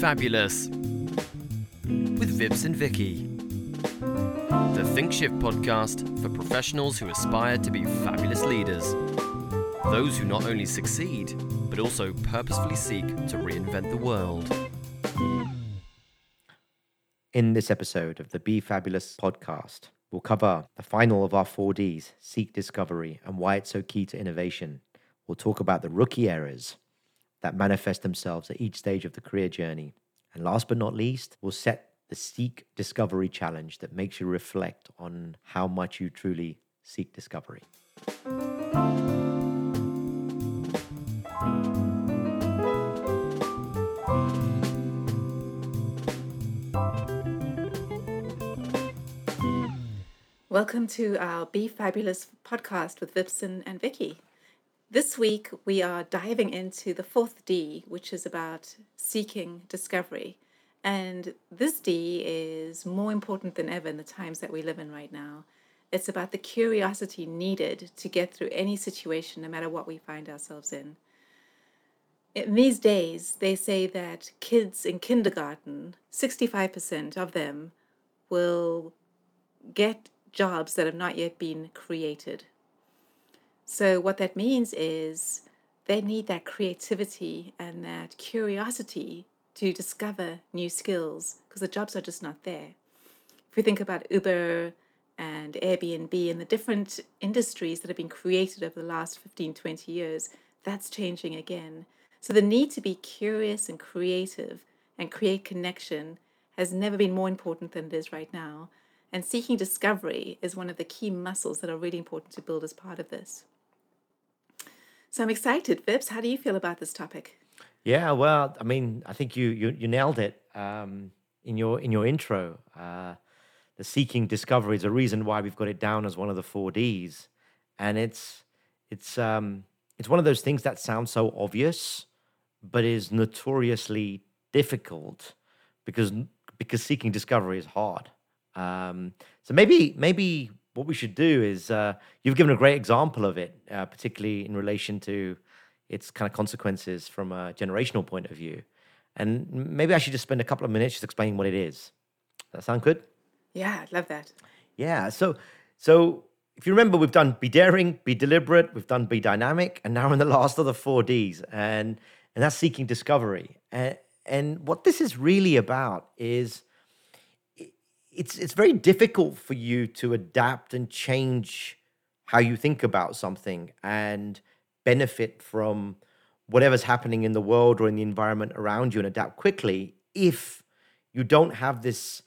Fabulous with Vips and Vicky. The Think Shift podcast for professionals who aspire to be fabulous leaders. Those who not only succeed, but also purposefully seek to reinvent the world. In this episode of the Be Fabulous podcast, we'll cover the final of our 4Ds, Seek Discovery, and why it's so key to innovation. We'll talk about the rookie errors that manifest themselves at each stage of the career journey. And last but not least, we'll set the Seek Discovery challenge that makes you reflect on how much you truly seek discovery. Welcome to our Be Fabulous podcast with Vipson and Vicky. This week we are diving into the fourth D, which is about seeking discovery. And this D is more important than ever in the times that we live in right now. It's about the curiosity needed to get through any situation, no matter what we find ourselves in. In these days, they say that kids in kindergarten, 65% of them will get jobs that have not yet been created. So, what that means is they need that creativity and that curiosity to discover new skills because the jobs are just not there. If we think about Uber and Airbnb and the different industries that have been created over the last 15, 20 years, that's changing again. So, the need to be curious and creative and create connection has never been more important than it is right now. And seeking discovery is one of the key muscles that are really important to build as part of this. So I'm excited. Vips, how do you feel about this topic? Yeah, well, I mean, I think you you, you nailed it um, in your in your intro. Uh, the seeking discovery is a reason why we've got it down as one of the four Ds, and it's it's um, it's one of those things that sounds so obvious, but is notoriously difficult because because seeking discovery is hard. Um, so maybe maybe what we should do is uh, you've given a great example of it, uh, particularly in relation to its kind of consequences from a generational point of view. And maybe I should just spend a couple of minutes just explaining what it is. Does that sound good? Yeah, I'd love that. Yeah. So so if you remember, we've done be daring, be deliberate, we've done be dynamic, and now we're in the last of the four Ds, and and that's seeking discovery. And and what this is really about is it's it's very difficult for you to adapt and change how you think about something and benefit from whatever's happening in the world or in the environment around you and adapt quickly if you don't have this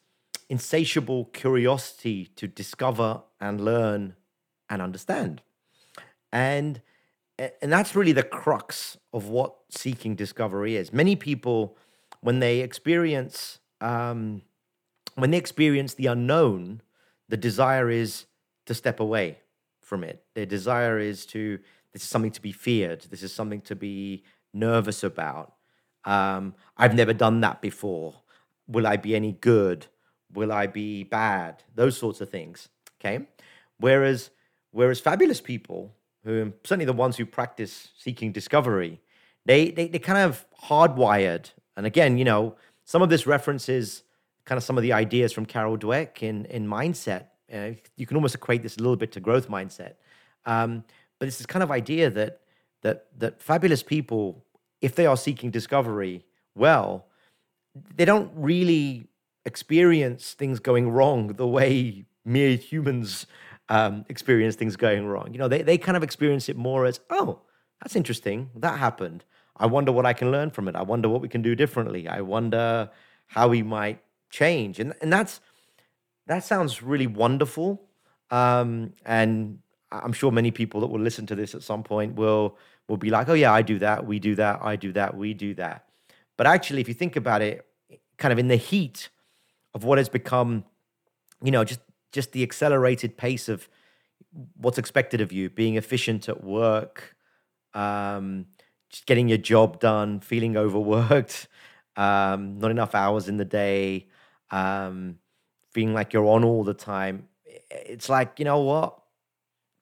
insatiable curiosity to discover and learn and understand. And and that's really the crux of what seeking discovery is. Many people when they experience um, when they experience the unknown, the desire is to step away from it. Their desire is to, this is something to be feared. This is something to be nervous about. Um, I've never done that before. Will I be any good? Will I be bad? Those sorts of things. Okay. Whereas, whereas fabulous people, who certainly the ones who practice seeking discovery, they, they, they kind of hardwired. And again, you know, some of this references kind of some of the ideas from Carol Dweck in in mindset. Uh, you can almost equate this a little bit to growth mindset, um, but it's this kind of idea that that that fabulous people, if they are seeking discovery, well, they don't really experience things going wrong the way mere humans um, experience things going wrong. You know, they they kind of experience it more as, oh, that's interesting, that happened. I wonder what I can learn from it. I wonder what we can do differently. I wonder how we might change. And and that's that sounds really wonderful. Um, and i'm sure many people that will listen to this at some point will will be like oh yeah i do that. We do that. I do that. We do that. But actually if you think about it kind of in the heat of what has become you know just just the accelerated pace of what's expected of you being efficient at work um, just getting your job done feeling overworked um, not enough hours in the day um, feeling like you're on all the time. It's like, you know what?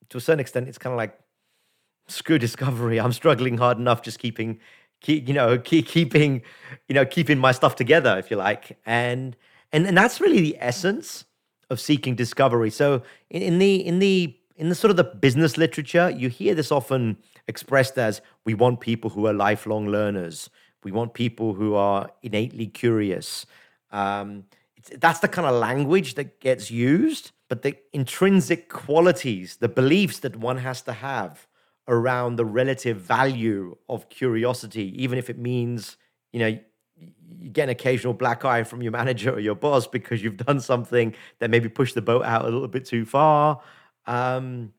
To a certain extent, it's kind of like screw discovery. I'm struggling hard enough just keeping keep you know keep keeping you know keeping my stuff together if you like and and and that's really the essence of seeking discovery so in, in the in the in the sort of the business literature you hear this often expressed as we want people who are lifelong learners we want people who are innately curious um, that's the kind of language that gets used but the intrinsic qualities the beliefs that one has to have around the relative value of curiosity, even if it means, you know, you get an occasional black eye from your manager or your boss because you've done something that maybe pushed the boat out a little bit too far. Um,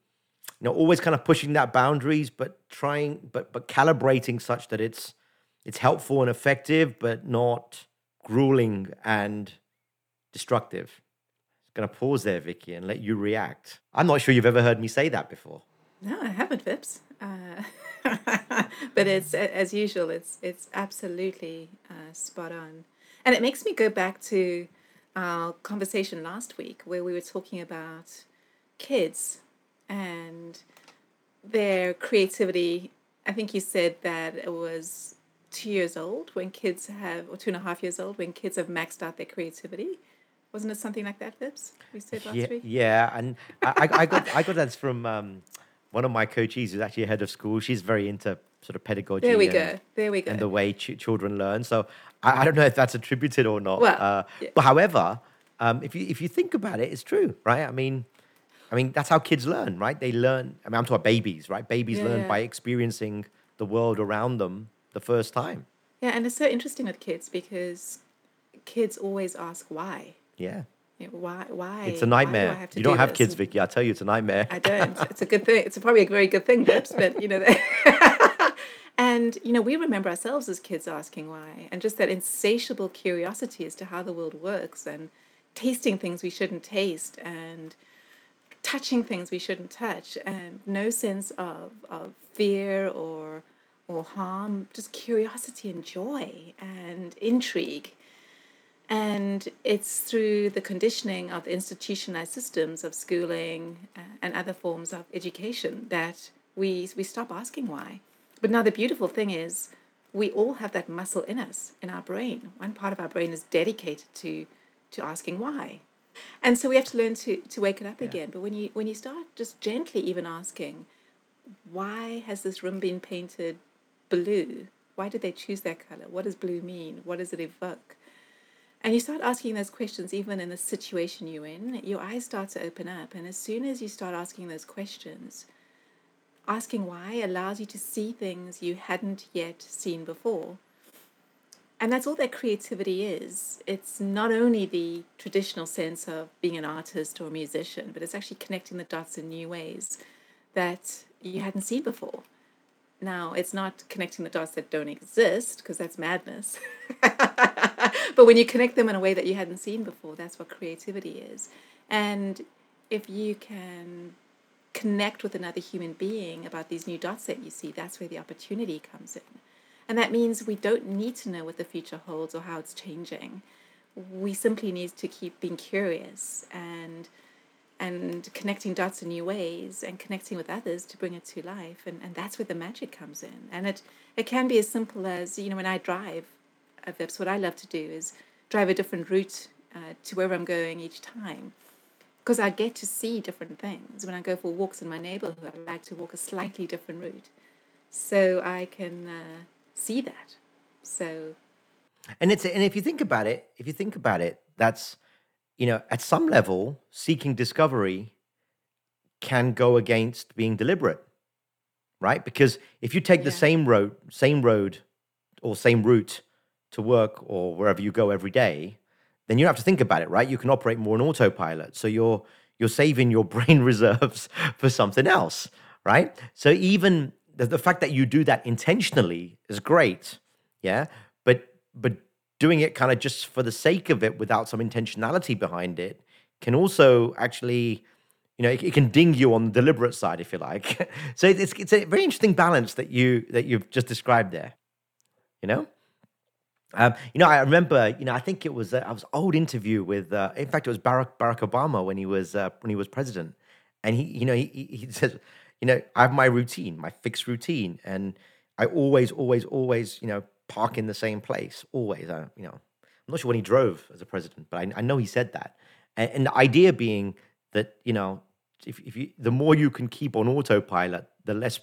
you know, always kind of pushing that boundaries, but trying, but but calibrating such that it's it's helpful and effective, but not grueling and destructive. I'm gonna pause there, Vicky, and let you react. I'm not sure you've ever heard me say that before. No, I haven't, Vips. Uh, but it's as usual. It's it's absolutely uh, spot on, and it makes me go back to our conversation last week where we were talking about kids and their creativity. I think you said that it was two years old when kids have, or two and a half years old when kids have maxed out their creativity. Wasn't it something like that, Vips? We said last yeah, week. Yeah, and I, I got I got that from. Um, one of my coaches who's actually a head of school. She's very into sort of pedagogy. There we and, go. There we go. And the way ch- children learn. So I, I, don't know if that's attributed or not. Well, uh, yeah. but however, um, if you if you think about it, it's true, right? I mean, I mean that's how kids learn, right? They learn. I mean, I'm talking about babies, right? Babies Yeah, learn yeah. by experiencing the world around them the first time. Yeah, and it's so interesting with kids because kids always ask why. Yeah, know, why? Why? it's a why do nightmare. You don't do have this? kids, Vicky. I tell you, it's a nightmare. I don't. It's a good thing. It's probably a very good thing, Vips, but you know. And you know, we remember ourselves as kids asking why, and just that insatiable curiosity as to how the world works, and tasting things we shouldn't taste, and touching things we shouldn't touch, and no sense of of fear or or harm, just curiosity and joy and intrigue. And it's through the conditioning of the institutionalized systems of schooling uh, and other forms of education that we, we stop asking why. But now the beautiful thing is, we all have that muscle in us, in our brain. One part of our brain is dedicated to, to asking why. And so we have to learn to, to wake it up again. But when you, when you start just gently even asking, why has this room been painted blue? Why did they choose that color? What does blue mean? What does it evoke? And you start asking those questions even in the situation you're in, your eyes start to open up. And as soon as you start asking those questions, asking why allows you to see things you hadn't yet seen before. And that's all that creativity is. It's not only the traditional sense of being an artist or a musician, but it's actually connecting the dots in new ways that you hadn't seen before. Now, it's not connecting the dots that don't exist, because that's madness. but when you connect them in a way that you hadn't seen before, that's what creativity is. And if you can connect with another human being about these new dots that you see, that's where the opportunity comes in. And that means we don't need to know what the future holds or how it's changing. We simply need to keep being curious and and connecting dots in new ways and connecting with others to bring it to life. And, and that's where the magic comes in. And it, it can be as simple as, you know, when I drive Vips, what I love to do is drive a different route uh, to wherever I'm going each time. Because I get to see different things. When I go for walks in my neighborhood, I like to walk a slightly different route. So I can uh, see that. So And it's and if you think about it, if you think about it, that's you know, at some level, seeking discovery can go against being deliberate, right? Because if you take the same road, same road, or same route to work or wherever you go every day, then you don't have to think about it, right? You can operate more on autopilot. So you're you're saving your brain reserves for something else, right? So even the, the fact that you do that intentionally is great, yeah. But but doing it kind of just for the sake of it without some intentionality behind it can also actually you know it, it can ding you on the deliberate side if you like so it's it's a very interesting balance that you that you've just described there you know um, you know, I remember. You know, I think it was uh, I was old interview with. Uh, in fact, it was Barack Barack Obama when he was uh, when he was president, and he, you know, he, he says, you know, I have my routine, my fixed routine, and I always, always, always, you know, park in the same place. Always, uh, you know, I'm not sure when he drove as a president, but I, I know he said that. And, and the idea being that you know, if, if you, the more you can keep on autopilot, the less,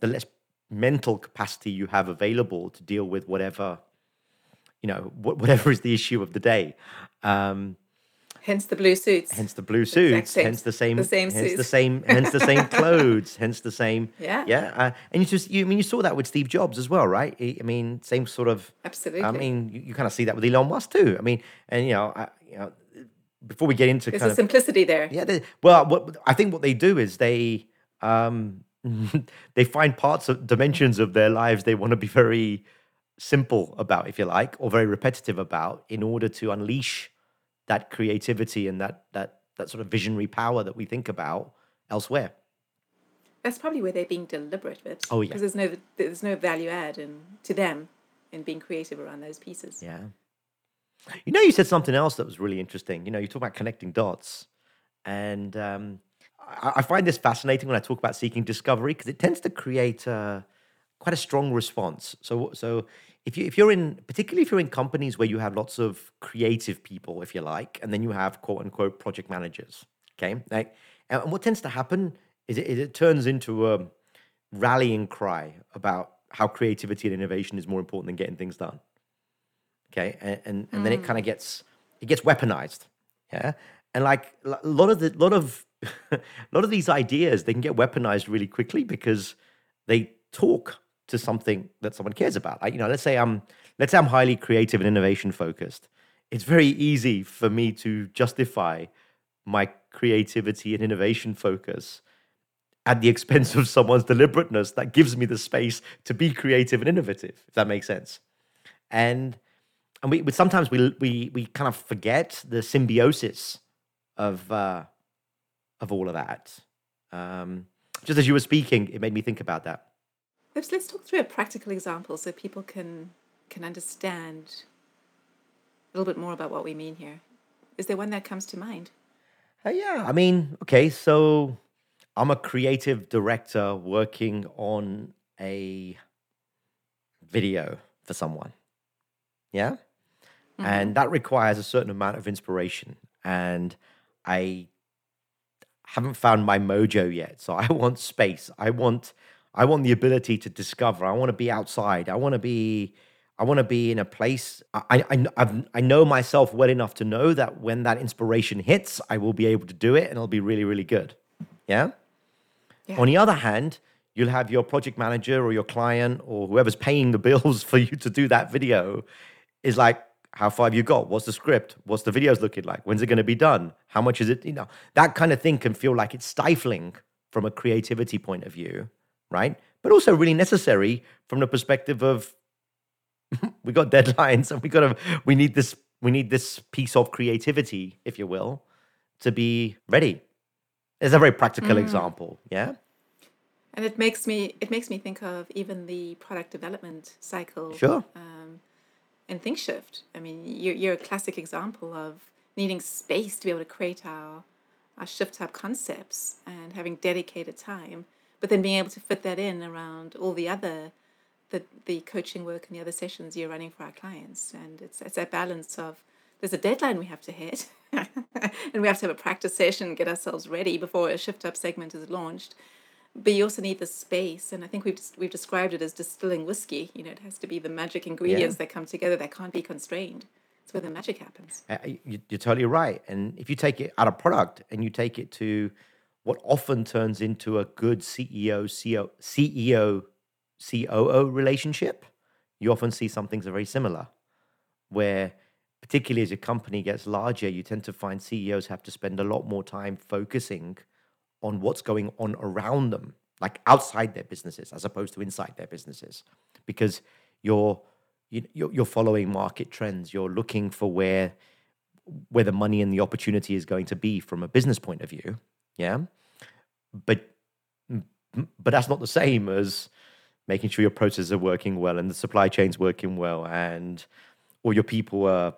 the less mental capacity you have available to deal with whatever, you know, wh- whatever is the issue of the day. Um, Hence the blue suits. hence the blue suits, hence the same, the same hence the same, hence the same clothes, hence the same. Yeah. yeah. Uh, and you just, you I mean, you saw that with Steve Jobs as well, right? I mean, same sort of. Absolutely. I mean, you, you kind of see that with Elon Musk too. I mean, and you know, I, you know, before we get into There's kind a of simplicity there. yeah, they, well, what I think what they do is they um, they find parts of dimensions of their lives they want to be very simple about, if you like, or very repetitive about, in order to unleash that creativity and that that that sort of visionary power that we think about elsewhere. That's probably where they're being deliberate with. Oh, yeah. Because there's no there's no value add in to them in being creative around those pieces. Yeah. You know, you said something else that was really interesting. You know, you talk about connecting dots, and um, I, I find this fascinating when I talk about seeking discovery because it tends to create a, quite a strong response. So, so if you if you're in, particularly if you're in companies where you have lots of creative people, if you like, and then you have quote unquote project managers. Okay, like, and what tends to happen is it, it turns into a rallying cry about how creativity and innovation is more important than getting things done okay and and, and then it hmm. kind of gets it gets weaponized yeah and like a lot of the lot of a lot of these ideas they can get weaponized really quickly because they talk to something that someone cares about like you know let's say i'm let's say i'm highly creative and innovation focused it's very easy for me to justify my creativity and innovation focus at the expense of someone's deliberateness that gives me the space to be creative and innovative if that makes sense and and we, we sometimes we we we kind of forget the symbiosis of uh, of all of that. Um, just as you were speaking, it made me think about that. Let's let's talk through a practical example so people can can understand a little bit more about what we mean here. Is there one that comes to mind? Uh, yeah, I mean, okay, so I'm a creative director working on a video for someone. Yeah? And that requires a certain amount of inspiration. And I haven't found my mojo yet. So I want space. I want I want the ability to discover. I want to be outside. I want to be I want to be in a place. I I I've, I know myself well enough to know that when that inspiration hits, I will be able to do it, and it'll be really really good. Yeah. Yeah. On the other hand, you'll have your project manager or your client or whoever's paying the bills for you to do that video is like, how far have you got? What's the script? What's the videos looking like? When's it going to be done? How much is it? You know, that kind of thing can feel like it's stifling from a creativity point of view, right? But also really necessary from the perspective of we got deadlines and we got to we need this we need this piece of creativity, if you will, to be ready. It's a very practical example, yeah. And it makes me it makes me think of even the product development cycle. Sure. Um, and ThinkShift. I mean, you're, you're a classic example of needing space to be able to create our our shift up concepts and having dedicated time, but then being able to fit that in around all the other the the coaching work and the other sessions you're running for our clients. And it's it's that balance of there's a deadline we have to hit, and we have to have a practice session, get ourselves ready before a shift up segment is launched. But you also need the space, and I think we've we've described it as distilling whiskey. You know, it has to be the magic ingredients that come together that can't be constrained. It's where the magic happens. Uh, You're totally right. And if you take it out of product and you take it to what often turns into a good CEO, CEO, CEO, COO relationship, you often see some things are very similar. Where, particularly as your company gets larger, you tend to find CEOs have to spend a lot more time focusing on what's going on around them, like outside their businesses, as opposed to inside their businesses, because you're you're, you're following market trends. You're looking for where where the money and the opportunity is going to be from a business point of view. Yeah, but but that's not the same as making sure your processes are working well and the supply chain's working well and all your people are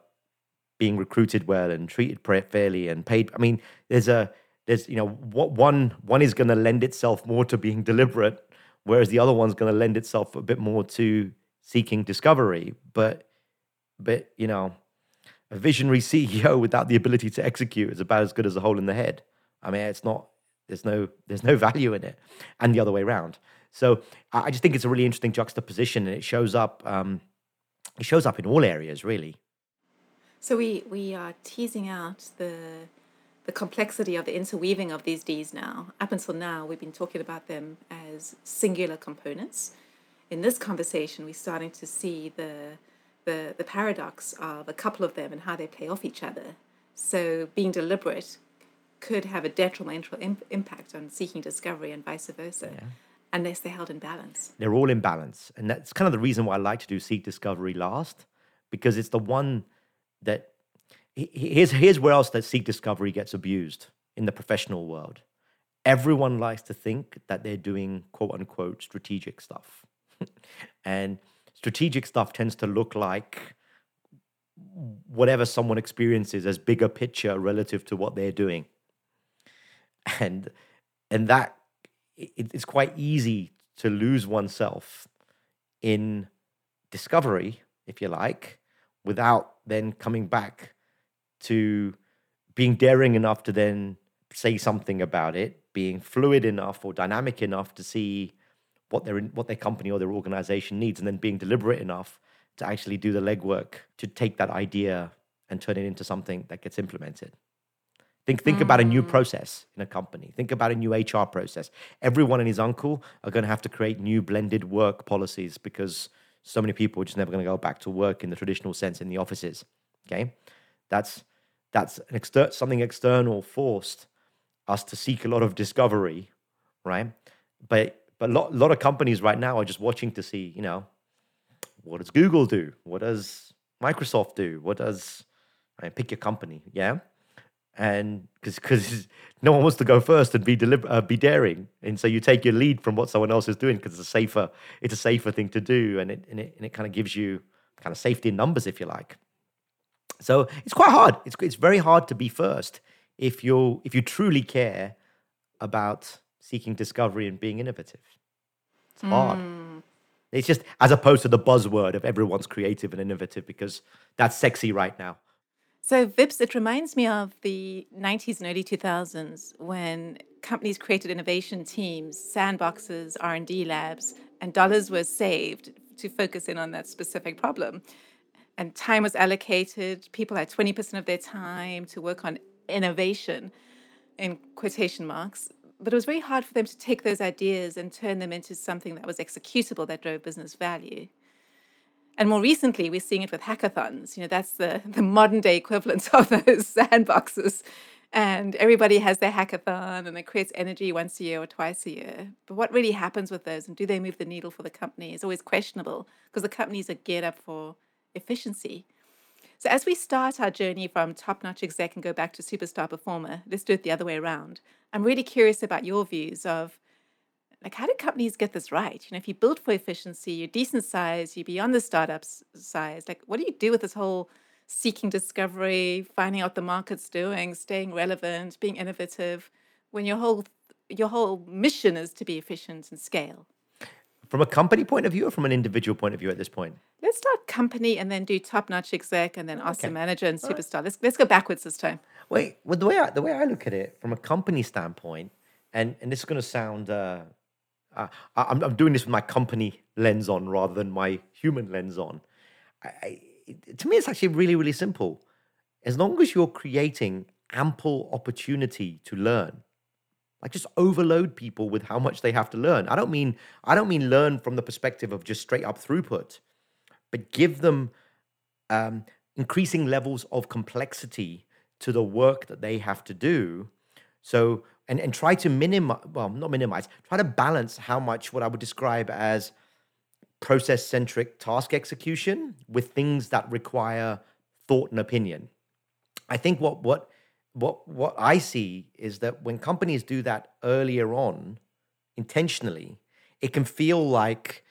being recruited well and treated fairly and paid. I mean, there's a there's you know what one one is going to lend itself more to being deliberate. whereas the other one's going to lend itself a bit more to seeking discovery. But, but you know, a visionary CEO without the ability to execute is about as good as a hole in the head. I mean, it's not. There's no there's no value in it, and the other way around. So I just think it's a really interesting juxtaposition, and it shows up. Um, it shows up in all areas, really. So we we are teasing out the the complexity of the interweaving of these Ds now. Up until now, we've been talking about them as singular components. In this conversation, we're starting to see the the, the paradox of a couple of them and how they play off each other. So being deliberate could have a detrimental imp- impact on seeking discovery and vice versa. Yeah. Unless they're held in balance. They're all in balance. And that's kind of the reason why I like to do Seek Discovery last, because it's the one that here's here's where else that seek discovery gets abused in the professional world. Everyone likes to think that they're doing quote unquote strategic stuff. and strategic stuff tends to look like whatever someone experiences as bigger picture relative to what they're doing. And and that it, it's quite easy to lose oneself in discovery, if you like, without then coming back to being daring enough to then say something about it, being fluid enough or dynamic enough to see what their what their company or their organization needs, and then being deliberate enough to actually do the legwork to take that idea and turn it into something that gets implemented. Think think mm. about a new mm. process in a company. Think about a new HR process. Everyone and his uncle are going to have to create new blended work policies because so many people are just never going to go back to work in the traditional sense in the offices. Okay, that's that's an exter- something external forced us to seek a lot of discovery, right? But but a lot, lot of companies right now are just watching to see, you know, what does Google do? What does Microsoft do? What does right, pick your company, yeah? And because because no one wants to go first and be deliber- uh, be daring, and so you take your lead from what someone else is doing because it's a safer it's a safer thing to do, and it and it, and it kind of gives you kind of safety in numbers, if you like. So it's quite hard. It's it's very hard to be first if you if you truly care about seeking discovery and being innovative. It's hard. Mm. It's just as opposed to the buzzword of everyone's creative and innovative because that's sexy right now. So Vips, it reminds me of the 90s and early 2000s when companies created innovation teams, sandboxes, R&D labs, and dollars were saved to focus in on that specific problem and time was allocated. People had 20% of their time to work on innovation in quotation marks. But it was very hard for them to take those ideas and turn them into something that was executable that drove business value. And more recently, we're seeing it with hackathons. You know, that's the, the modern day equivalent of those sandboxes. And everybody has their hackathon and it creates energy once a year or twice a year. But what really happens with those and do they move the needle for the company is always questionable because the companies are geared up for efficiency. So, as we start our journey from top notch exec and go back to superstar performer, let's do it the other way around. I'm really curious about your views of like how do companies get this right? You know, if you build for efficiency, you're decent size, you're beyond the startup size, like what do you do with this whole seeking discovery, finding out the market's doing, staying relevant, being innovative, when your whole your whole mission is to be efficient and scale? From a company point of view or from an individual point of view at this point? Let's start company and then do top notch exec and then awesome okay. manager and superstar. Right. Let's let's go backwards this time. Wait, well, the way I, the way I look at it from a company standpoint, and and this is going to sound, uh, uh, I'm I'm doing this with my company lens on rather than my human lens on. I, I, to me, it's actually really really simple. As long as you're creating ample opportunity to learn, like just overload people with how much they have to learn. I don't mean I don't mean learn from the perspective of just straight up throughput, but give them um, increasing levels of complexity to the work that they have to do. So and and try to minimize well not minimize try to balance how much what I would describe as process centric task execution with things that require thought and opinion. I think what what what what I see is that when companies do that earlier on, intentionally, it can feel like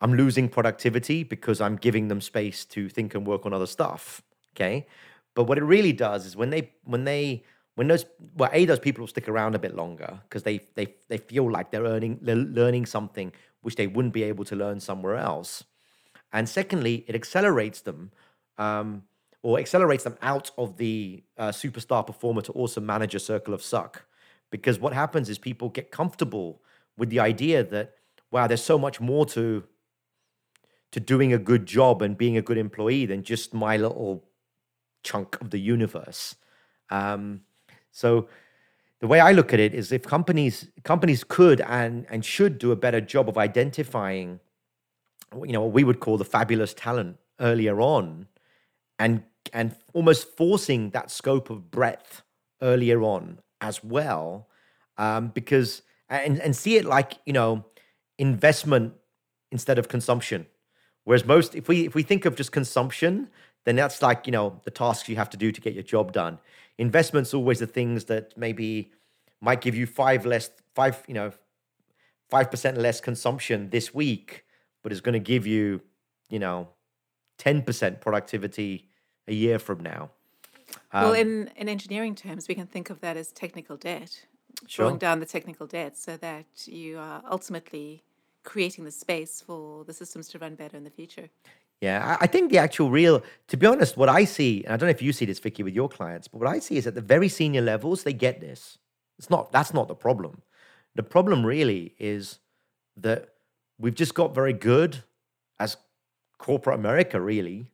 I'm losing productivity because I'm giving them space to think and work on other stuff. Okay. But what it really does is when they when they when those well a those people will stick around a bit longer because they they they feel like they're earning they're learning something which they wouldn't be able to learn somewhere else. And secondly, it accelerates them um, or accelerates them out of the uh, superstar performer to also manage a circle of suck. Because what happens is people get comfortable with the idea that, wow, there's so much more to to doing a good job and being a good employee than just my little chunk of the universe. Um, so the way I look at it is if companies companies could and and should do a better job of identifying you know what we would call the fabulous talent earlier on and and almost forcing that scope of breadth earlier on as well um, because and and see it like you know investment instead of consumption. Whereas most if we if we think of just consumption then that's like you know the tasks you have to do to get your job done investments always the things that maybe might give you five less five you know five percent less consumption this week but is going to give you you know 10% productivity a year from now well, Um, in, in engineering terms, we can think of that as technical debt, Sure. drawing down the technical debt so that you are ultimately creating the space for the systems to run better in the future. Yeah, I think the actual real, to be honest, what I see, and I don't know if you see this, Vicky, with your clients, but what I see is at the very senior levels, they get this. It's not, that's not the problem. The problem really is that we've just got very good as corporate America, really,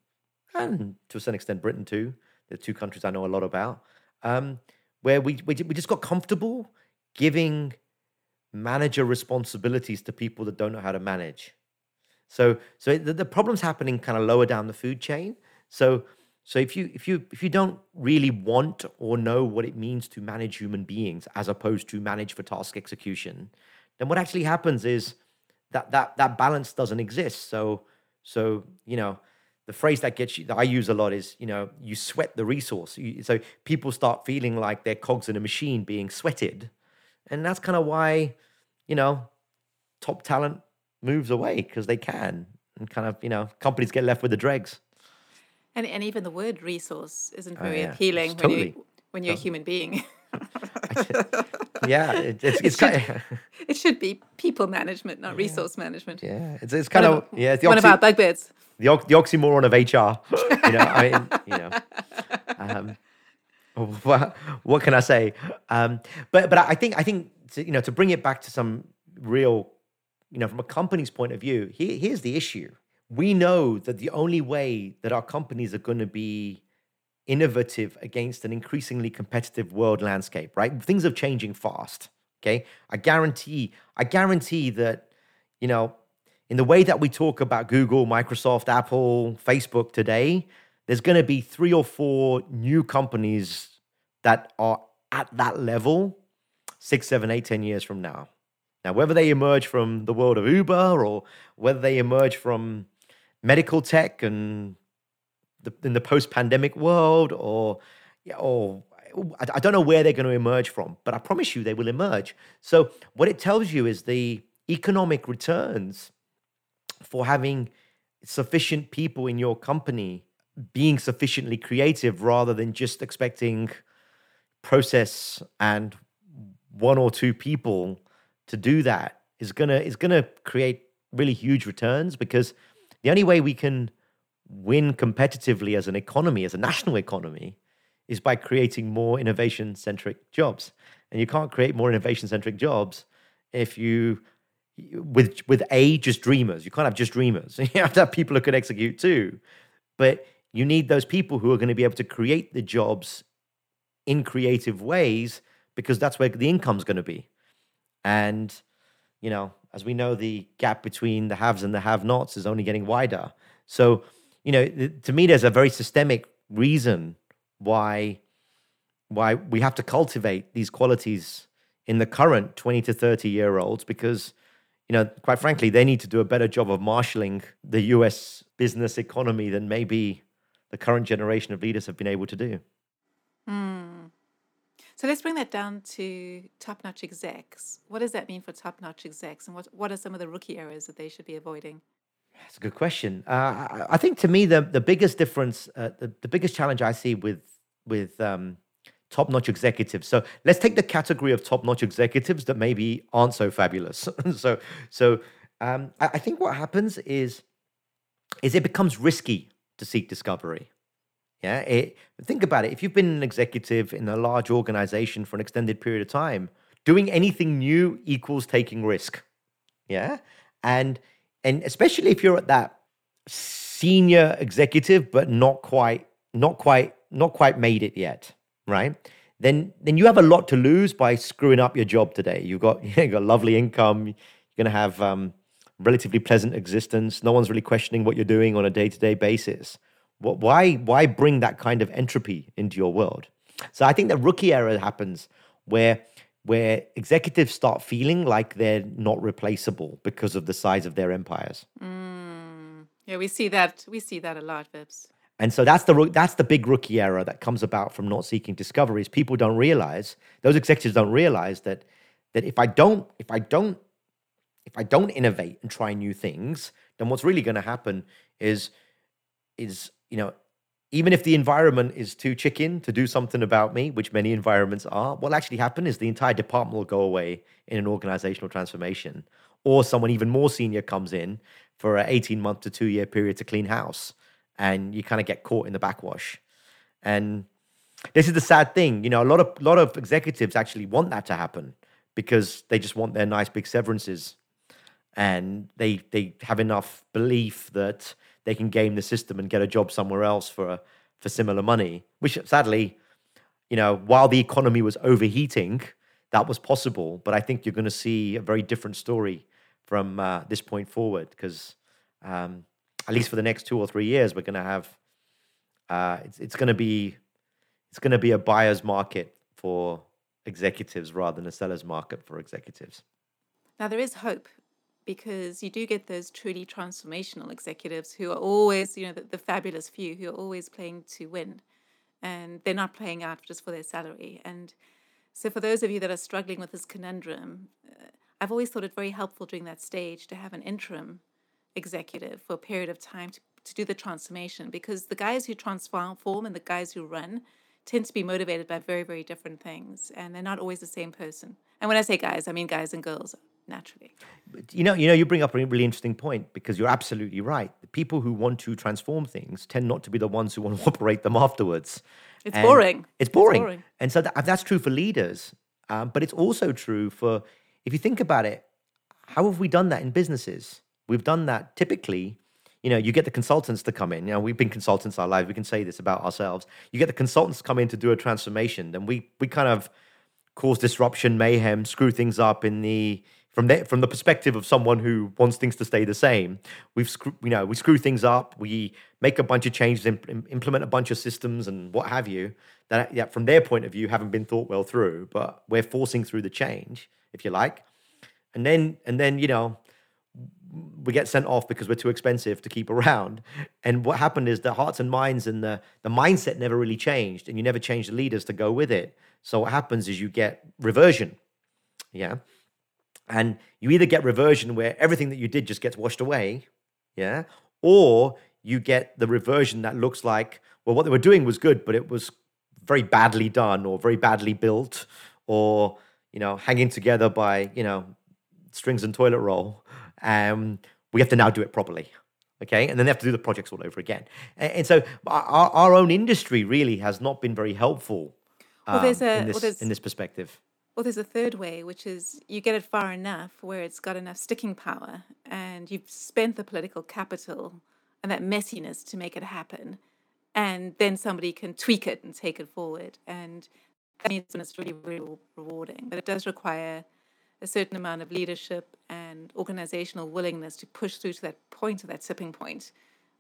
and to a certain extent, Britain too. The two countries I know a lot about, um, where we, we, we just got comfortable giving manager responsibilities to people that don't know how to manage. So so the, the problem's happening kind of lower down the food chain. So so if you if you if you don't really want or know what it means to manage human beings as opposed to manage for task execution, then what actually happens is that that that balance doesn't exist. So so you know the phrase that gets you that I use a lot is you know you sweat the resource. You, so people start feeling like they're cogs in a machine being sweated, and that's kind of why you know top talent moves away because they can and kind of you know companies get left with the dregs And, and even the word resource isn't Oh, very yeah. appealing when, Totally. you, when you're a human being. yeah it, it's, it's It kind of, it should be people management, not resource management. yeah it's, it's kind One of, of- yeah it's the, One of oxy, our bugbears. the, the oxymoron of hr you know i mean you know um what, what can i say um but but i think i think to, you know to bring it back to some real you know from a company's point of view here, here's the issue we know that the only way that our companies are going to be innovative against an increasingly competitive world landscape, right? Things are changing fast. Okay. I guarantee, I guarantee that, you know, in the way that we talk about Google, Microsoft, Apple, Facebook today, there's going to be three or four new companies that are at that level six, seven, eight, ten years from now. Now, whether they emerge from the world of Uber or whether they emerge from medical tech and the, in the post-pandemic world, or or I, I don't know where they're going to emerge from, but I promise you they will emerge. So what it tells you is the economic returns for having sufficient people in your company being sufficiently creative rather than just expecting process and one or two people to do that is gonna is gonna create really huge returns because the only way we can win competitively as an economy, as a national economy, is by creating more innovation centric jobs. And you can't create more innovation centric jobs if you with with a just dreamers. You can't have just dreamers. You have to have people who can execute too. But you need those people who are going to be able to create the jobs in creative ways because that's where the income's going to be. And you know, as we know, the gap between the haves and the have-nots is only getting wider. So, you know, to me, there's a very systemic reason why why we have to cultivate these qualities in the current 20 to 30 year olds because you know quite frankly they need to do a better job of marshaling the US business economy than maybe the current generation of leaders have been able to do hmm. So let's bring that down to top notch execs. What does that mean for top notch execs? And what, what are some of the rookie errors that they should be avoiding? That's a good question. Uh, I, think to me the the biggest difference, uh, the, the biggest challenge I see with with um, top notch executives. So let's take the category of top notch executives that maybe aren't so fabulous. so so Um, I, I think what happens is is it becomes risky to seek discovery. Yeah, it, think about it. If you've been an executive in a large organization for an extended period of time, doing anything new equals taking risk. Yeah, and and especially if you're at that senior executive, but not quite, not quite, not quite made it yet, right? Then then you have a lot to lose by screwing up your job today. You've got you've got lovely income. You're gonna have um, relatively pleasant existence. No one's really questioning what you're doing on a day to day basis. Why, why bring that kind of entropy into your world? So I think the rookie era happens where where executives start feeling like they're not replaceable because of the size of their empires. Mm. Yeah, we see that. We see that a lot, Vips. And so that's the that's the big rookie error that comes about from not seeking discoveries. People don't realize those executives don't realize that that if I don't if I don't if I don't innovate and try new things, then what's really going to happen is is you know even if the environment is too chicken to do something about me, which many environments are, what'll actually happen is the entire department will go away in an organizational transformation. Or someone even more senior comes in for an 18 month to two year period to clean house. And you kind of get caught in the backwash. And this is the sad thing. You know, a lot of lot of executives actually want that to happen because they just want their nice big severances. And they they have enough belief that they can game the system and get a job somewhere else for for similar money. Which sadly, you know, while the economy was overheating, that was possible. But I think you're going to see a very different story from uh, this point forward because um, at least for the next two or three years, we're going to have uh, it's it's going to be it's going to be a buyer's market for executives rather than a seller's market for executives. Now there is hope because you do get those truly transformational executives who are always, you know, the, the, fabulous few who are always playing to win and they're not playing out just for their salary. And so, for those of you that are struggling with this conundrum, uh, I've always thought it very helpful during that stage to have an interim executive for a period of time to, to do the transformation because the guys who transform and the guys who run tend to be motivated by very, very different things and they're not always the same person. And when I say guys, I mean guys and girls naturally. You know, you know, you bring up a really interesting point because you're absolutely right. The people who want to transform things tend not to be the ones who want to operate them afterwards. It's boring. It's boring. It's boring. And so that, that's true for leaders, um, but it's also true for if you think about it. How have we done that in businesses? We've done that typically. You know, you get the consultants to come in. You know, we've been consultants our lives. We can say this about ourselves. You get the consultants to come in to do a transformation, then we we kind of cause disruption, mayhem, screw things up in the from the, from the perspective of someone who wants things to stay the same, we've screw, you know we screw things up, we make a bunch of changes, imp- implement a bunch of systems and what have you that yeah, from their point of view haven't been thought well through, but we're forcing through the change, if you like, and then and then you know we get sent off because we're too expensive to keep around. And what happened is the hearts and minds and the the mindset never really changed, and you never changed the leaders to go with it. So what happens is you get reversion, yeah. And you either get reversion where everything that you did just gets washed away, yeah, or you get the reversion that looks like, well, what they were doing was good, but it was very badly done or very badly built or, you know, hanging together by, you know, strings and toilet roll. Um, we have to now do it properly. Okay. And then they have to do the projects all over again. And, and so our, our own industry really has not been very helpful um, well, there's a, in, this, well, in this perspective. Well, there's a third way, which is you get it far enough where it's got enough sticking power and you've spent the political capital and that messiness to make it happen. And then somebody can tweak it and take it forward. And that means it's really, really rewarding. But it does require a certain amount of leadership and organizational willingness to push through to that point, to that tipping point,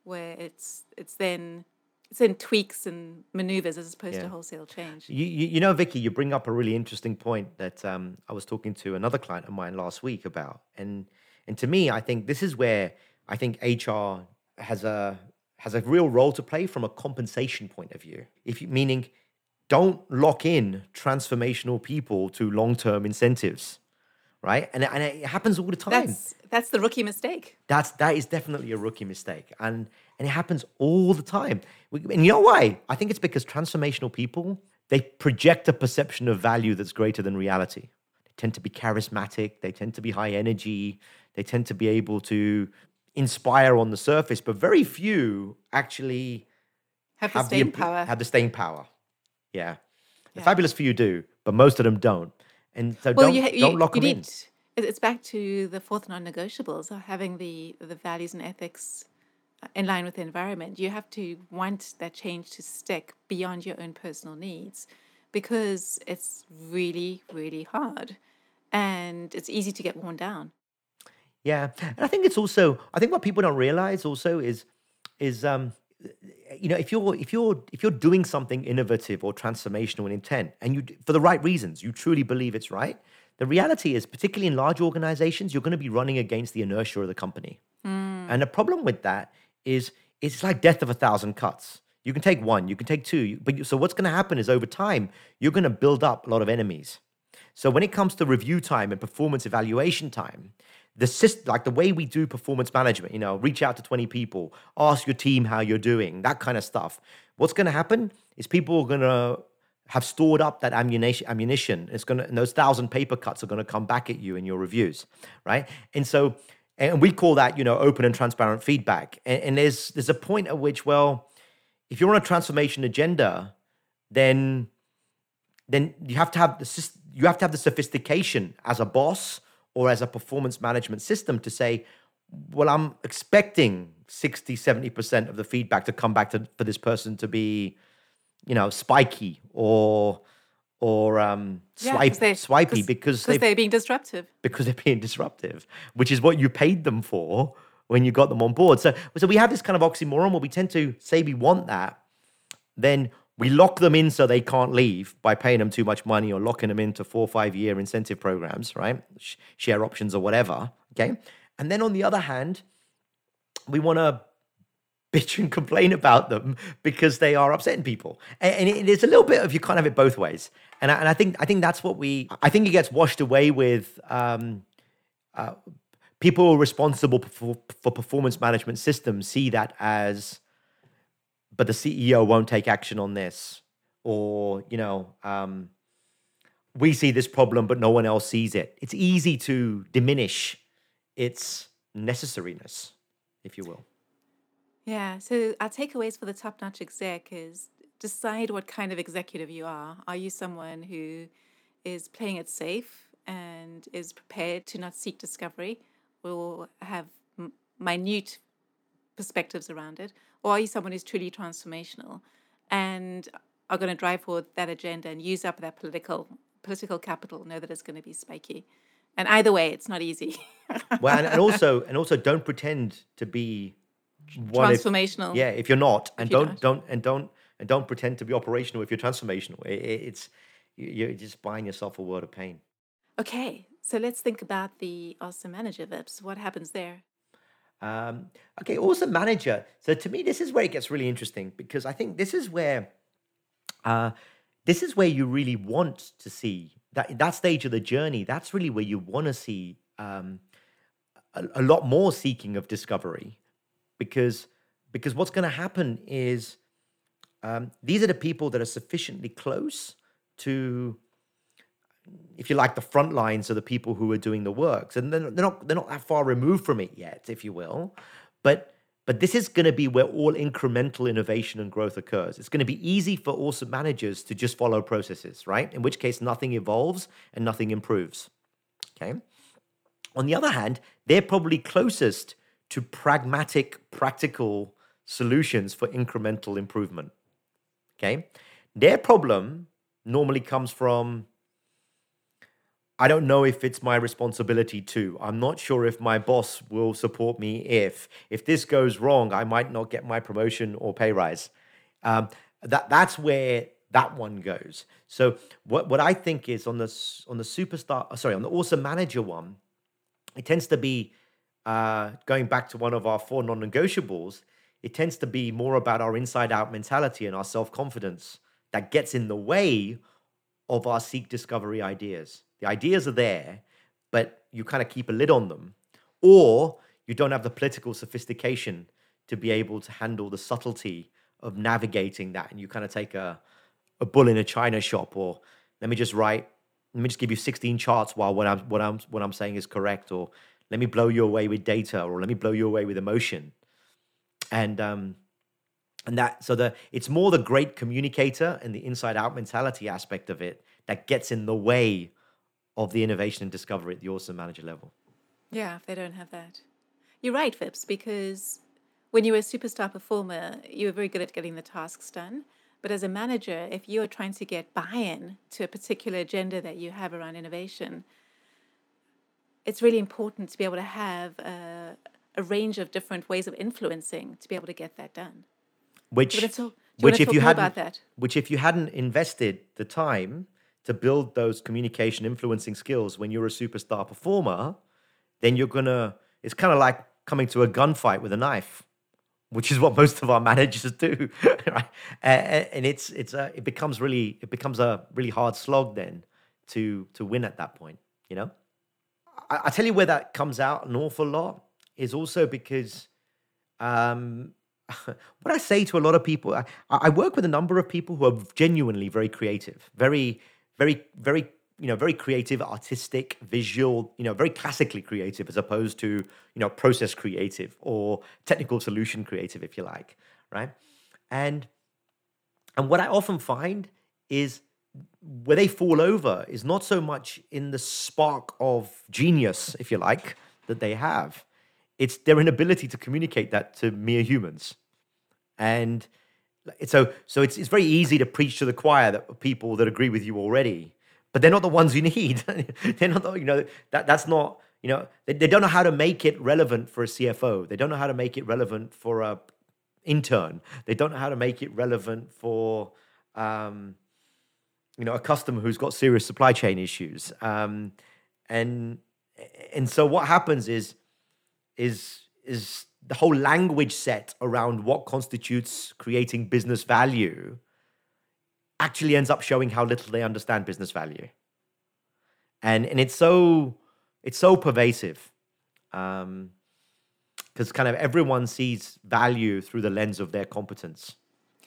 where it's it's then it's in tweaks and maneuvers as opposed yeah. to wholesale change. You, you, you, know, Vicky, you bring up a really interesting point that um, I was talking to another client of mine last week about, and and to me, I think this is where I think HR has a has a real role to play from a compensation point of view. If you, meaning, don't lock in transformational people to long term incentives right? And, and it happens all the time. That's, that's the rookie mistake. That's that is definitely a rookie mistake, and and it happens all the time. And you know why? I think it's because transformational people they project a perception of value that's greater than reality. They tend to be charismatic. They tend to be high energy. They tend to be able to inspire on the surface, but very few actually Have the staying imp- power. Have the staying power. Yeah. The Yeah. fabulous few do, but most of them don't. And so well, don't, you, you, don't lock you them in. need, It's back to the fourth non-negotiables of having the the values and ethics in line with the environment. You have to want that change to stick beyond your own personal needs, because it's really really hard, and it's easy to get worn down. Yeah, and I think it's also I think what people don't realize also is is um you know if you're if you're if you're doing something innovative or transformational in intent and you for the right reasons you truly believe it's right the reality is particularly in large organizations you're going to be running against the inertia of the company and the problem with that is it's like death of a thousand cuts you can take one you can take two but you, so what's going to happen is over time you're going to build up a lot of enemies so when it comes to review time and performance evaluation time, the system, like the way we do performance management, you know, reach out to 20 people, ask your team how you're doing, that kind of stuff. What's going to happen is people are going to have stored up that ammunition. Ammunition. It's going to, and those thousand paper cuts are going to come back at you in your reviews, right? And so, and we call that, you know, open and transparent feedback. And, and there's there's a point at which, well, if you're on a transformation agenda, then then you have to have the you have to have the sophistication as a boss or as a performance management system to say well i'm expecting 60 70% of the feedback to come back to for this person to be you know spiky or or um Yeah, swipe, 'cause they- swipey because they they're being disruptive. because they're being disruptive, which is what you paid them for when you got them on board. So, so we have this kind of oxymoron where we tend to say we want that, then we lock them in so they can't leave by paying them too much money or locking them into four or five year incentive programs, right? Sh- share options or whatever. Okay. And then on the other hand, we want to bitch and complain about them because they are upsetting people. And, and it is a little bit of you can't have it both ways. And I, and I think I think that's what we I think it gets washed away with um, uh, people responsible for, for performance management systems see that as but the CEO won't take action on this or you know um, we see this problem but no one else sees it. It's easy to diminish its necessariness, if you will. Yeah. So our takeaways for the top notch exec is decide what kind of executive you are. Are you someone who is playing it safe and is prepared to not seek discovery or have m- minute perspectives around it? Or are you someone who's truly transformational and are going to drive forward that agenda and use up that political political capital, know that it's going to be spiky? And either way, it's not easy. Well, and, and also and also don't pretend to be one if- Transformational. yeah, if you're not, and don't not. don't and don't and don't pretend to be operational if you're transformational. I- I- it's you- you're just buying yourself a word of pain. Okay, so let's think about the awesome manager Vips. What happens there? Um, okay, awesome manager. So to me, this is where it gets really interesting because I think this is where uh, this is where you really want to see that that stage of the journey. That's really where you want to see um, a, a lot more seeking of discovery, because because what's going to happen is um, these are the people that are sufficiently close to if you like, the front lines are the people who are doing the works, and they're, they're not they're not that far removed from it yet, if you will. But but this is going to be where all incremental innovation and growth occurs. It's going to be easy for awesome managers to just follow processes, right? In which case, nothing evolves and nothing improves. Okay. On the other hand, they're probably closest to pragmatic, practical solutions for incremental improvement. Okay. Their problem normally comes from I don't know if it's my responsibility to. I'm not sure if my boss will support me if if this goes wrong, I might not get my promotion or pay rise. Um, that that's where that one goes. So what what I think is on the on the superstar, sorry, on the awesome manager one, it tends to be uh, going back to one of our four non-negotiables. It tends to be more about our inside-out mentality and our self-confidence that gets in the way of our seek discovery ideas. The ideas are there, but you kind of keep a lid on them, or you don't have the political sophistication to be able to handle the subtlety of navigating that, and you kind of take a a bull in a china shop, or let me just write, let me just give you 16 charts while what I'm what I'm what I'm saying is correct, or let me blow you away with data or let me blow you away with emotion and um and that so the it's more the great communicator and the inside out mentality aspect of it that gets in the way of the innovation and discovery at the awesome manager level Yeah, if they don't have that. You're right, Vips, because when you were a superstar performer, you were very good at getting the tasks done. But as a manager, if you're trying to get buy in to a particular agenda that you have around innovation, it's really important to be able to have a, a range of different ways of influencing to be able to get that done. which do you which if you hadn't which if you hadn't invested the time to build those communication influencing skills when you're a superstar performer then you're gonna it's kind of like coming to a gunfight with a knife which is what most of our managers do right? And, and it's it's a, it becomes really it becomes a really hard slog then to to win at that point you know I, I tell you where that comes out an awful lot is also because um, what I say to a lot of people, I, I work with a number of people who are genuinely very creative, very, very, very, you know, very creative, artistic, visual, you know, very classically creative as opposed to, you know, process creative or technical solution creative, if you like, right? And and what I often find is where they fall over is not so much in the spark of genius, if you like, that they have. It's their inability to communicate that to mere humans. And it's so so it's it's very easy to preach to the choir that people that agree with you already, but they're not the ones you need. they're not the, you know that that's not you know they, they don't know how to make it relevant for a CFO. They don't know how to make it relevant for a intern. They don't know how to make it relevant for um, you know a customer who's got serious supply chain issues. Um, and and so what happens is is is the whole language set around what constitutes creating business value actually ends up showing how little they understand business value and and it's so it's so pervasive um because kind of everyone sees value through the lens of their competence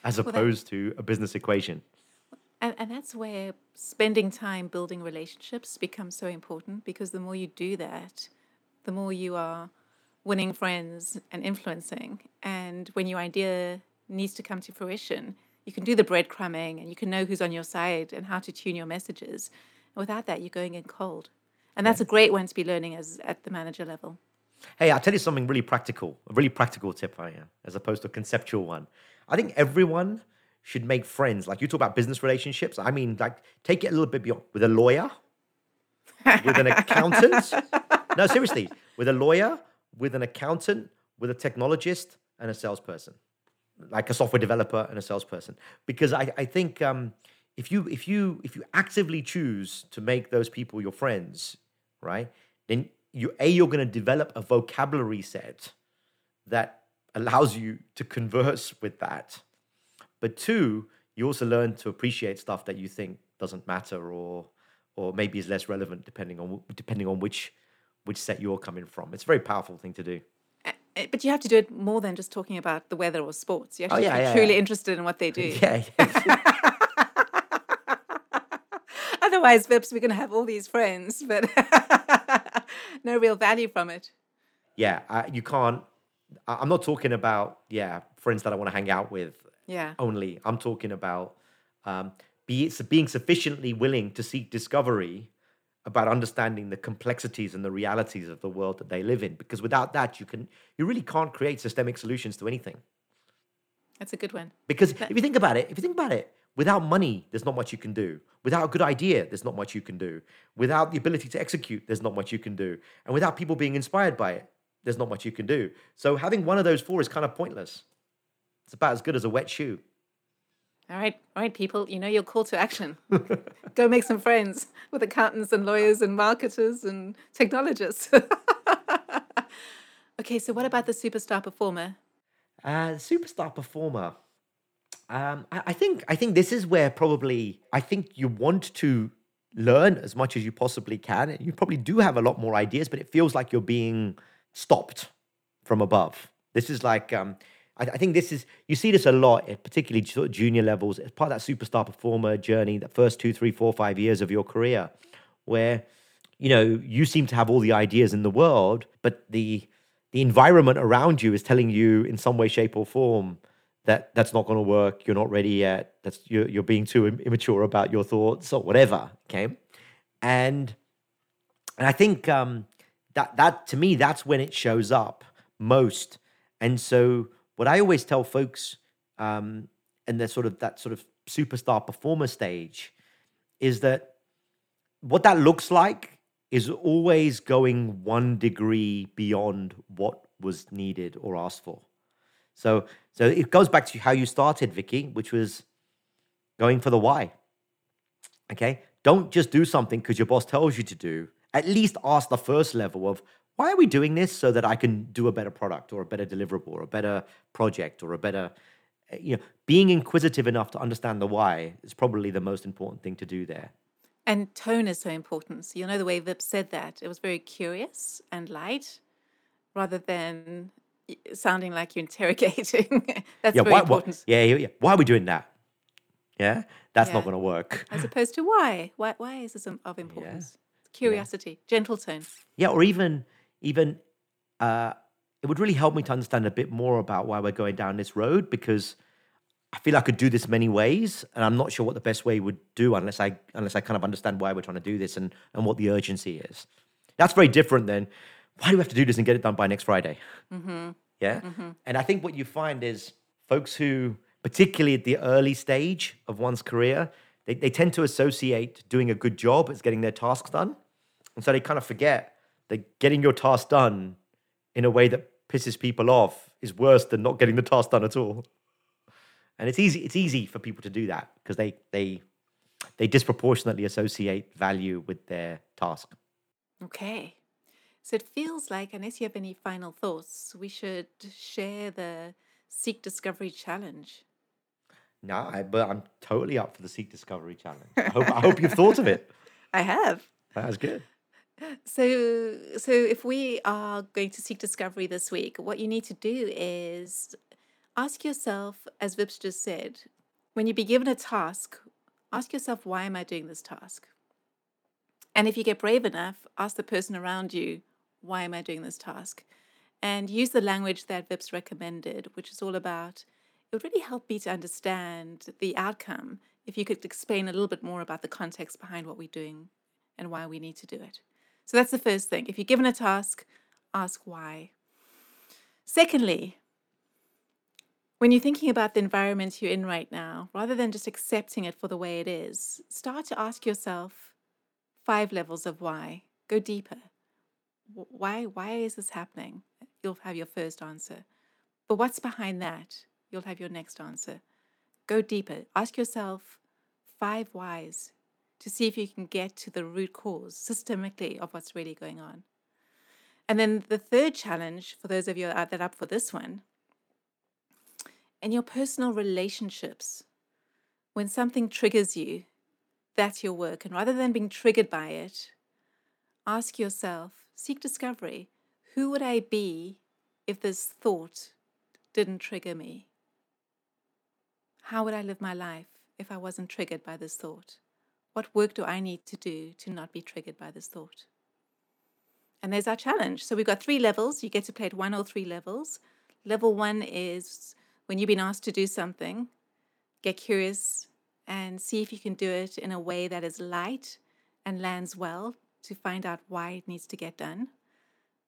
as that- opposed to a business equation And, and that's where spending time building relationships becomes so important because the more you do that, the more you are winning friends and influencing. And when your idea needs to come to fruition, you can do the breadcrumbing and you can know who's on your side and how to tune your messages. And without that, you're going in cold. And that's a great one to be learning as at the manager level. Hey, I'll tell you something really practical, a really practical tip I am, as opposed to a conceptual one. I think everyone should make friends. Like you talk about business relationships. I mean, like take it a little bit beyond with a lawyer, with an accountant. No, seriously, with a lawyer, with an accountant, with a technologist, and a salesperson, like a software developer and a salesperson. Because I, I think um, if you if you if you actively choose to make those people your friends, right, then you a you're going to develop a vocabulary set that allows you to converse with that. But two, you also learn to appreciate stuff that you think doesn't matter or or maybe is less relevant depending on depending on which which set you're coming from. It's a very powerful thing to do. But you have to do it more than just talking about the weather or sports. You actually yeah, have to be yeah, truly yeah. interested in what they do. Yeah, yeah. Otherwise, Vips, we're going to have all these friends, but no real value from it. yeah. I, you can't. I- I'm not talking about yeah friends that I want to hang out with Yeah. only. I'm talking about um, be, being sufficiently willing to seek discovery about understanding the complexities and the realities of the world that they live in. Because without that, you can you really can't create systemic solutions to anything. That's a good one. Because if you think about it, if you think about it, without money, there's not much you can do. Without a good idea, there's not much you can do. Without the ability to execute, there's not much you can do. And without people being inspired by it, there's not much you can do. So having one of those four is kind of pointless. It's about as good as a wet shoe. All right, all right, people, you know your call to action. Go make some friends with accountants and lawyers and marketers and technologists. okay, so what about the superstar performer? Uh, superstar performer. Um, I, I think I think this is where probably I think you want to learn as much as you possibly can, and you probably do have a lot more ideas, but it feels like you're being stopped from above. This is like um, I, I think this is you see this a lot, particularly sort of junior levels, as part of that superstar performer journey, the first two, three, four, five years of your career, where you know, you seem to have all the ideas in the world, but the the environment around you is telling you in some way, shape, or form that that's not going to work. You're not ready yet. That's you're, you're being too immature about your thoughts or whatever. Okay, and and I think um, that that to me that's when it shows up most. And so what I always tell folks um, in the sort of that sort of superstar performer stage is that what that looks like is always going one degree beyond what was needed or asked for. So, so it goes back to how you started, Vicky, which was going for the why. Okay, don't just do something because your boss tells you to do. At least ask the first level of why are we doing this so that I can do a better product or a better deliverable or a better project or a better, eh, you know, being inquisitive enough to understand the why is probably the most important thing to do there. And tone is so important. So you know the way Vip said that it was very curious and light, rather than sounding like you're interrogating. That's yeah, very why, important. Why, yeah, yeah, yeah. Why are we doing that? Yeah, that's Yeah. not going to work. As opposed to why? Why? Why is this of importance? Curiosity, gentle tone. Yeah, or even even uh, it would really help me to understand a bit more about why we're going down this road because I feel I could do this many ways, and I'm not sure what the best way would do unless I unless I kind of understand why we're trying to do this and and what the urgency is. That's very different than why do we have to do this and get it done by next Friday? Yeah, and I think what you find is folks who, particularly at the early stage of one's career, they, they tend to associate doing a good job as getting their tasks done. And so they kind of forget that getting your task done in a way that pisses people off is worse than not getting the task done at all. And it's easy it's easy for people to do that because they they they disproportionately associate value with their task. Okay. So it feels like, unless you have any final thoughts, we should share the Seek Discovery Challenge. No, I, but I'm totally up for the Seek Discovery Challenge. I hope, I hope you've thought of it. I have. That's good. So, so if we are going to seek discovery this week, what you need to do is ask yourself, as Vips just said, when you be given a task, ask yourself, why am I doing this task? And if you get brave enough, ask the person around you, why am I doing this task? And use the language that Vips recommended, which is all about it would really help me to understand the outcome if you could explain a little bit more about the context behind what we're doing and why we need to do it. So that's the first thing. If you're given a task, ask why. Secondly, when you're thinking about the environment you're in right now, rather than just accepting it for the way it is, start to ask yourself five levels of why. Go deeper. Why why is this happening? You'll have your first answer. But what's behind that? You'll have your next answer. Go deeper. Ask yourself five whys to see if you can get to the root cause systemically of what's really going on. And then the third challenge, for those of you that are up for this one, in your personal relationships, when something triggers you, that's your work. And rather than being triggered by it, ask yourself, seek discovery. Who would I be if this thought didn't trigger me? How would I live my life if I wasn't triggered by this thought? What work do I need to do to not be triggered by this thought? And there's our challenge. So we've got three levels. You get to play at one or three levels. Level one is when you've been asked to do something, get curious and see if you can do it in a way that is light and lands well to find out why it needs to get done.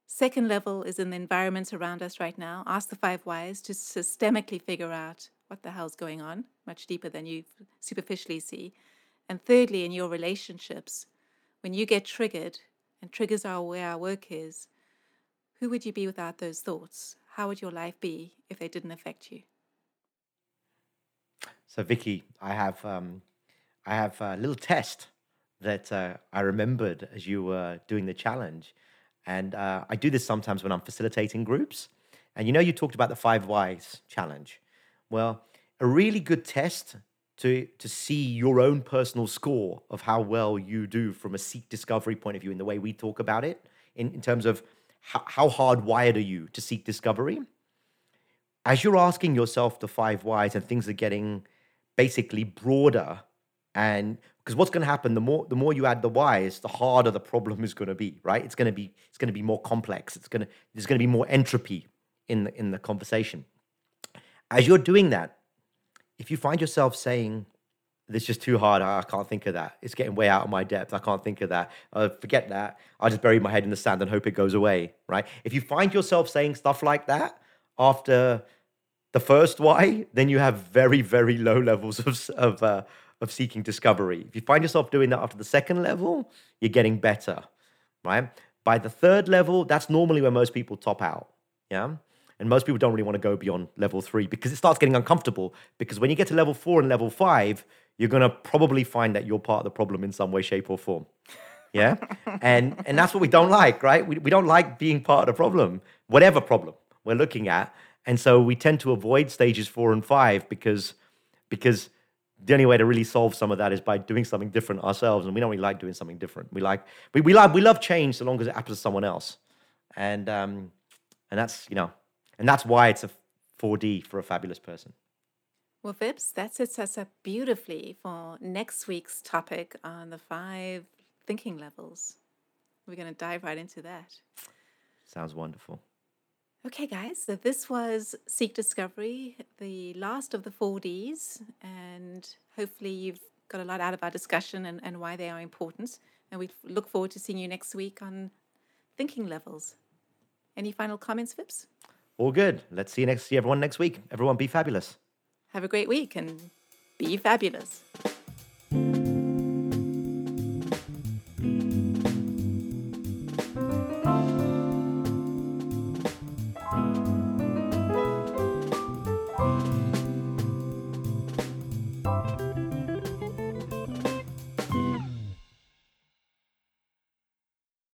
Second level is in the environments around us right now. Ask the five whys to systemically figure out what the hell's going on, much deeper than you superficially see. And thirdly, in your relationships, when you get triggered, and triggers are where our work is, who would you be without those thoughts? How would your life be if they didn't affect you? So Vicky, I have um, I have a little test that uh, I remembered as you were doing the challenge, and uh, I do this sometimes when I'm facilitating groups. And you know, you talked about the five whys challenge. Well, a really good test to to see your own personal score of how well you do from a seek discovery point of view in the way we talk about it, in, in terms of how, how hardwired are you to seek discovery? As you're asking yourself the five whys and things are getting basically broader and because what's going to happen the more the more you add the whys the harder the problem is going to be right? It's going to be it's going to be more complex. It's going to there's going to be more entropy in the in the conversation. As you're doing that if you find yourself saying this is just too hard i can't think of that it's getting way out of my depth i can't think of that uh, forget that i'll just bury my head in the sand and hope it goes away right if you find yourself saying stuff like that after the first why then you have very very low levels of, of uh, of seeking discovery. If you find yourself doing that after the second level, you're getting better, right? By the third level, that's normally where most people top out. Yeah. And most people don't really want to go beyond level three because it starts getting uncomfortable. Because when you get to level four and level five, you're going to probably find that you're part of the problem in some way, shape, or form. Yeah. and and that's what we don't like, right? We, we don't like being part of the problem, whatever problem we're looking at. And so we tend to avoid stages four and five because because the only way to really solve some of that is by doing something different ourselves. And we don't really like doing something different. We like we, we like we love change so long as it happens to someone else. And um and that's you know, and that's why it's a 4D for a fabulous person. Well, Vips, that sets us up beautifully for next week's topic on the five thinking levels. We're going to dive right into that. Sounds wonderful. Okay, guys, so this was Seek Discovery, the last of the four Ds, and hopefully you've got a lot out of our discussion and, and why they are important. And we look forward to seeing you next week on thinking levels. Any final comments, Vips? All good. Let's see you next see everyone next week. Everyone be fabulous. Have a great week and be fabulous.